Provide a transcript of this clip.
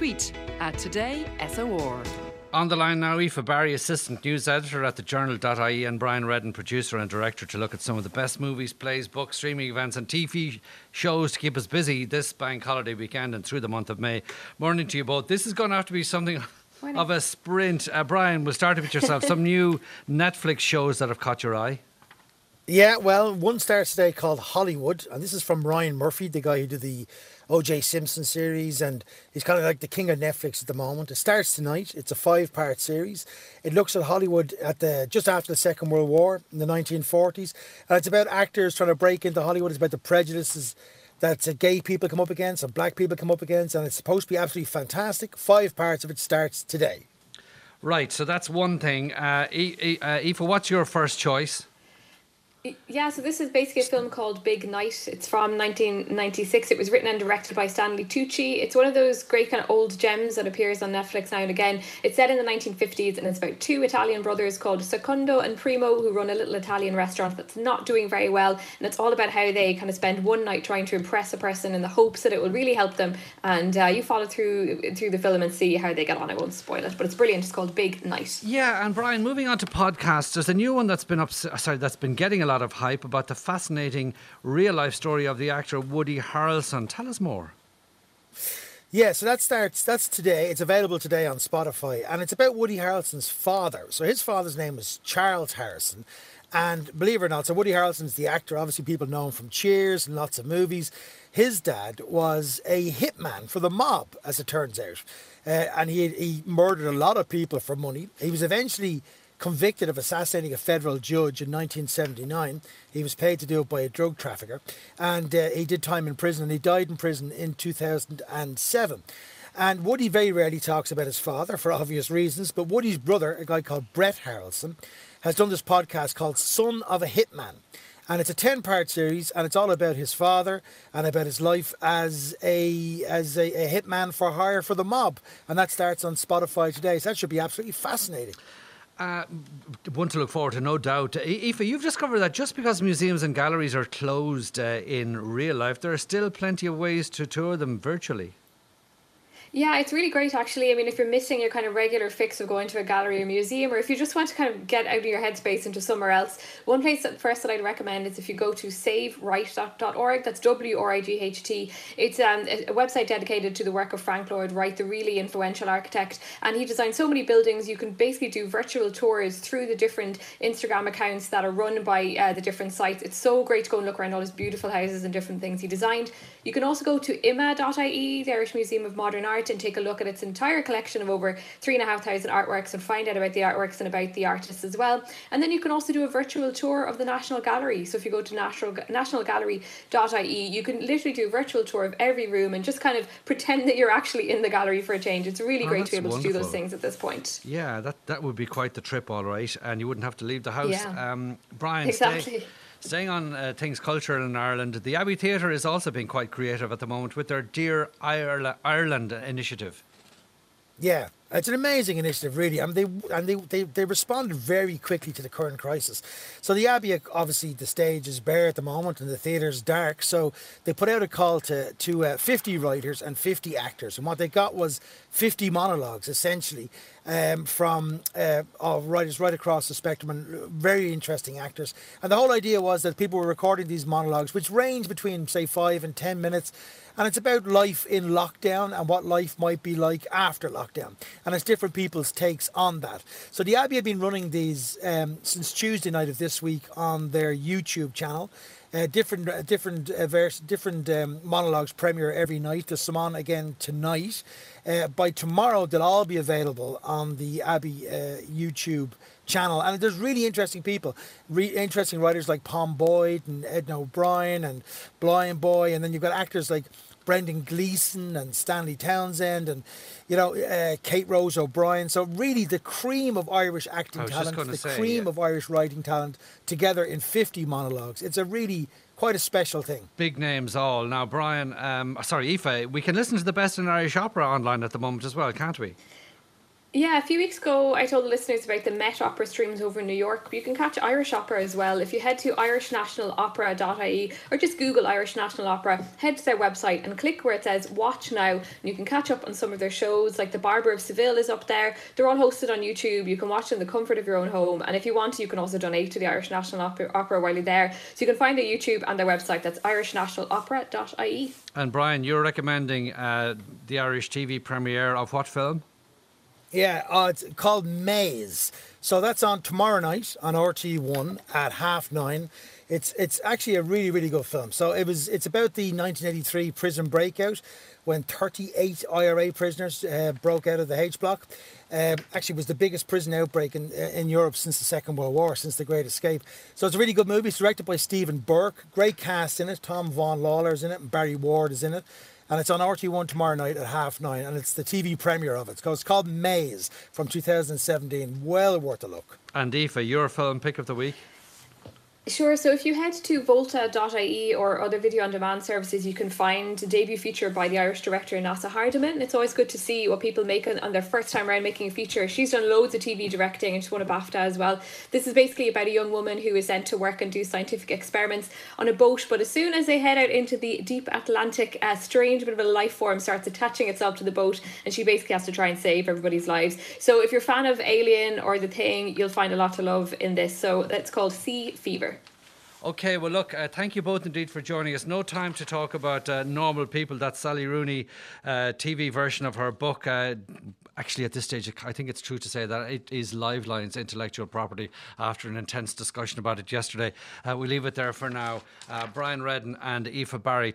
Tweet at Today SOR. On the line now, Aoife Barry, Assistant News Editor at the Journal.ie, and Brian Reddin, Producer and Director, to look at some of the best movies, plays, books, streaming events, and TV shows to keep us busy this bank holiday weekend and through the month of May. Morning to you both. This is going to have to be something Morning. of a sprint. Uh, Brian, we'll start with yourself. some new Netflix shows that have caught your eye. Yeah, well, one starts today called Hollywood, and this is from Ryan Murphy, the guy who did the OJ Simpson series, and he's kind of like the king of Netflix at the moment. It starts tonight. It's a five-part series. It looks at Hollywood at the just after the Second World War in the 1940s, and it's about actors trying to break into Hollywood. It's about the prejudices that uh, gay people come up against and black people come up against, and it's supposed to be absolutely fantastic. Five parts of it starts today. Right, so that's one thing. Uh, uh, Aoife, what's your first choice? Yeah, so this is basically a film called Big Night. It's from 1996. It was written and directed by Stanley Tucci. It's one of those great kind of old gems that appears on Netflix now and again. It's set in the 1950s and it's about two Italian brothers called Secondo and Primo who run a little Italian restaurant that's not doing very well. And it's all about how they kind of spend one night trying to impress a person in the hopes that it will really help them. And uh, you follow through through the film and see how they get on. I won't spoil it, but it's brilliant. It's called Big Night. Yeah, and Brian, moving on to podcasts, there's a new one that's been up, sorry, that's been getting a lot of hype about the fascinating real life story of the actor Woody Harrelson. Tell us more. Yeah, so that starts. That's today. It's available today on Spotify, and it's about Woody Harrelson's father. So his father's name was Charles Harrelson, and believe it or not, so Woody Harrelson's the actor. Obviously, people know him from Cheers and lots of movies. His dad was a hitman for the mob, as it turns out, uh, and he he murdered a lot of people for money. He was eventually convicted of assassinating a federal judge in 1979. He was paid to do it by a drug trafficker, and uh, he did time in prison, and he died in prison in 2007. And Woody very rarely talks about his father for obvious reasons, but Woody's brother, a guy called Brett Harrelson, has done this podcast called Son of a Hitman. And it's a 10 part series, and it's all about his father and about his life as a as a, a hitman for hire for the mob. And that starts on Spotify today. So that should be absolutely fascinating. Uh, one to look forward to, no doubt. Aoife, you've discovered that just because museums and galleries are closed uh, in real life, there are still plenty of ways to tour them virtually. Yeah, it's really great actually. I mean, if you're missing your kind of regular fix of going to a gallery or museum, or if you just want to kind of get out of your headspace into somewhere else, one place that first that I'd recommend is if you go to savewright.org. That's W R I G H T. It's um, a website dedicated to the work of Frank Lloyd Wright, the really influential architect, and he designed so many buildings. You can basically do virtual tours through the different Instagram accounts that are run by uh, the different sites. It's so great to go and look around all his beautiful houses and different things he designed. You can also go to IMMA.ie, the Irish Museum of Modern Art, and take a look at its entire collection of over three and a half thousand artworks and find out about the artworks and about the artists as well. And then you can also do a virtual tour of the National Gallery. So if you go to national nationalgallery.ie, you can literally do a virtual tour of every room and just kind of pretend that you're actually in the gallery for a change. It's really Oh, great to be able to do those things at this point. Yeah, that, that would be quite the trip, all right. And you wouldn't have to leave the house. Yeah. Um, Brian, stay- Exactly. Staying on uh, things cultural in Ireland, the Abbey Theatre is also being quite creative at the moment with their Dear Ireland, Ireland initiative. Yeah, it's an amazing initiative, really. Mean, they and they, they they responded very quickly to the current crisis. So the Abbey, obviously, the stage is bare at the moment, and the theatre's dark. So they put out a call to to uh, 50 writers and 50 actors, and what they got was 50 monologues, essentially, um, from uh, of writers right across the spectrum, and very interesting actors. And the whole idea was that people were recording these monologues, which range between say five and 10 minutes. And it's about life in lockdown and what life might be like after lockdown. And it's different people's takes on that. So the Abbey have been running these um, since Tuesday night of this week on their YouTube channel. Uh, different, uh, different, uh, vers- different um, monologues premiere every night. There's some on again tonight. Uh, by tomorrow, they'll all be available on the Abbey uh, YouTube channel. And there's really interesting people, re- interesting writers like Pom Boyd and Edna O'Brien and Blind Boy, and then you've got actors like Brendan Gleeson and Stanley Townsend and you know uh, Kate Rose O'Brien. So really, the cream of Irish acting I was just talent, the say, cream yeah. of Irish writing talent, together in 50 monologues. It's a really quite a special thing. Big names all. Now, Brian, um, sorry, Aoife, we can listen to the best in Irish opera online at the moment as well, can't we? Yeah, a few weeks ago, I told the listeners about the Met Opera streams over in New York. You can catch Irish Opera as well. If you head to irishnationalopera.ie or just Google Irish National Opera, head to their website and click where it says Watch Now. And you can catch up on some of their shows, like The Barber of Seville is up there. They're all hosted on YouTube. You can watch in the comfort of your own home. And if you want to, you can also donate to the Irish National Opera, while you're there. So you can find their YouTube and their website. That's irishnationalopera.ie. And Brian, you're recommending uh, the Irish TV premiere of what film? Yeah, uh, it's called Maze. So that's on tomorrow night on RT1 at half nine. It's it's actually a really really good film. So it was it's about the 1983 prison breakout when 38 IRA prisoners uh, broke out of the H block. Um, actually, was the biggest prison outbreak in in Europe since the Second World War, since the Great Escape. So it's a really good movie. It's directed by Stephen Burke. Great cast in it. Tom Vaughan-Lawlor's in it, and Barry Ward is in it and it's on RT1 tomorrow night at half nine, and it's the TV premiere of it. So It's called Maze from 2017. Well worth a look. And Aoife, your film pick of the week? Sure. So if you head to volta.ie or other video on demand services, you can find a debut feature by the Irish director Neasa Hardiman. It's always good to see what people make on, on their first time around making a feature. She's done loads of TV directing and she's won a BAFTA as well. This is basically about a young woman who is sent to work and do scientific experiments on a boat, but as soon as they head out into the deep Atlantic, a strange bit of a life form starts attaching itself to the boat and she basically has to try and save everybody's lives. So if you're a fan of Alien or The Thing, you'll find a lot to love in this. So it's called Sea Fever. Okay, well, look, uh, thank you both indeed for joining us. No time to talk about uh, normal people. That Sally Rooney uh, TV version of her book. Uh, actually, at this stage, I think it's true to say that it is Liveline's intellectual property after an intense discussion about it yesterday. Uh, we leave it there for now. Uh, Brian Reddin and Aoife Barry.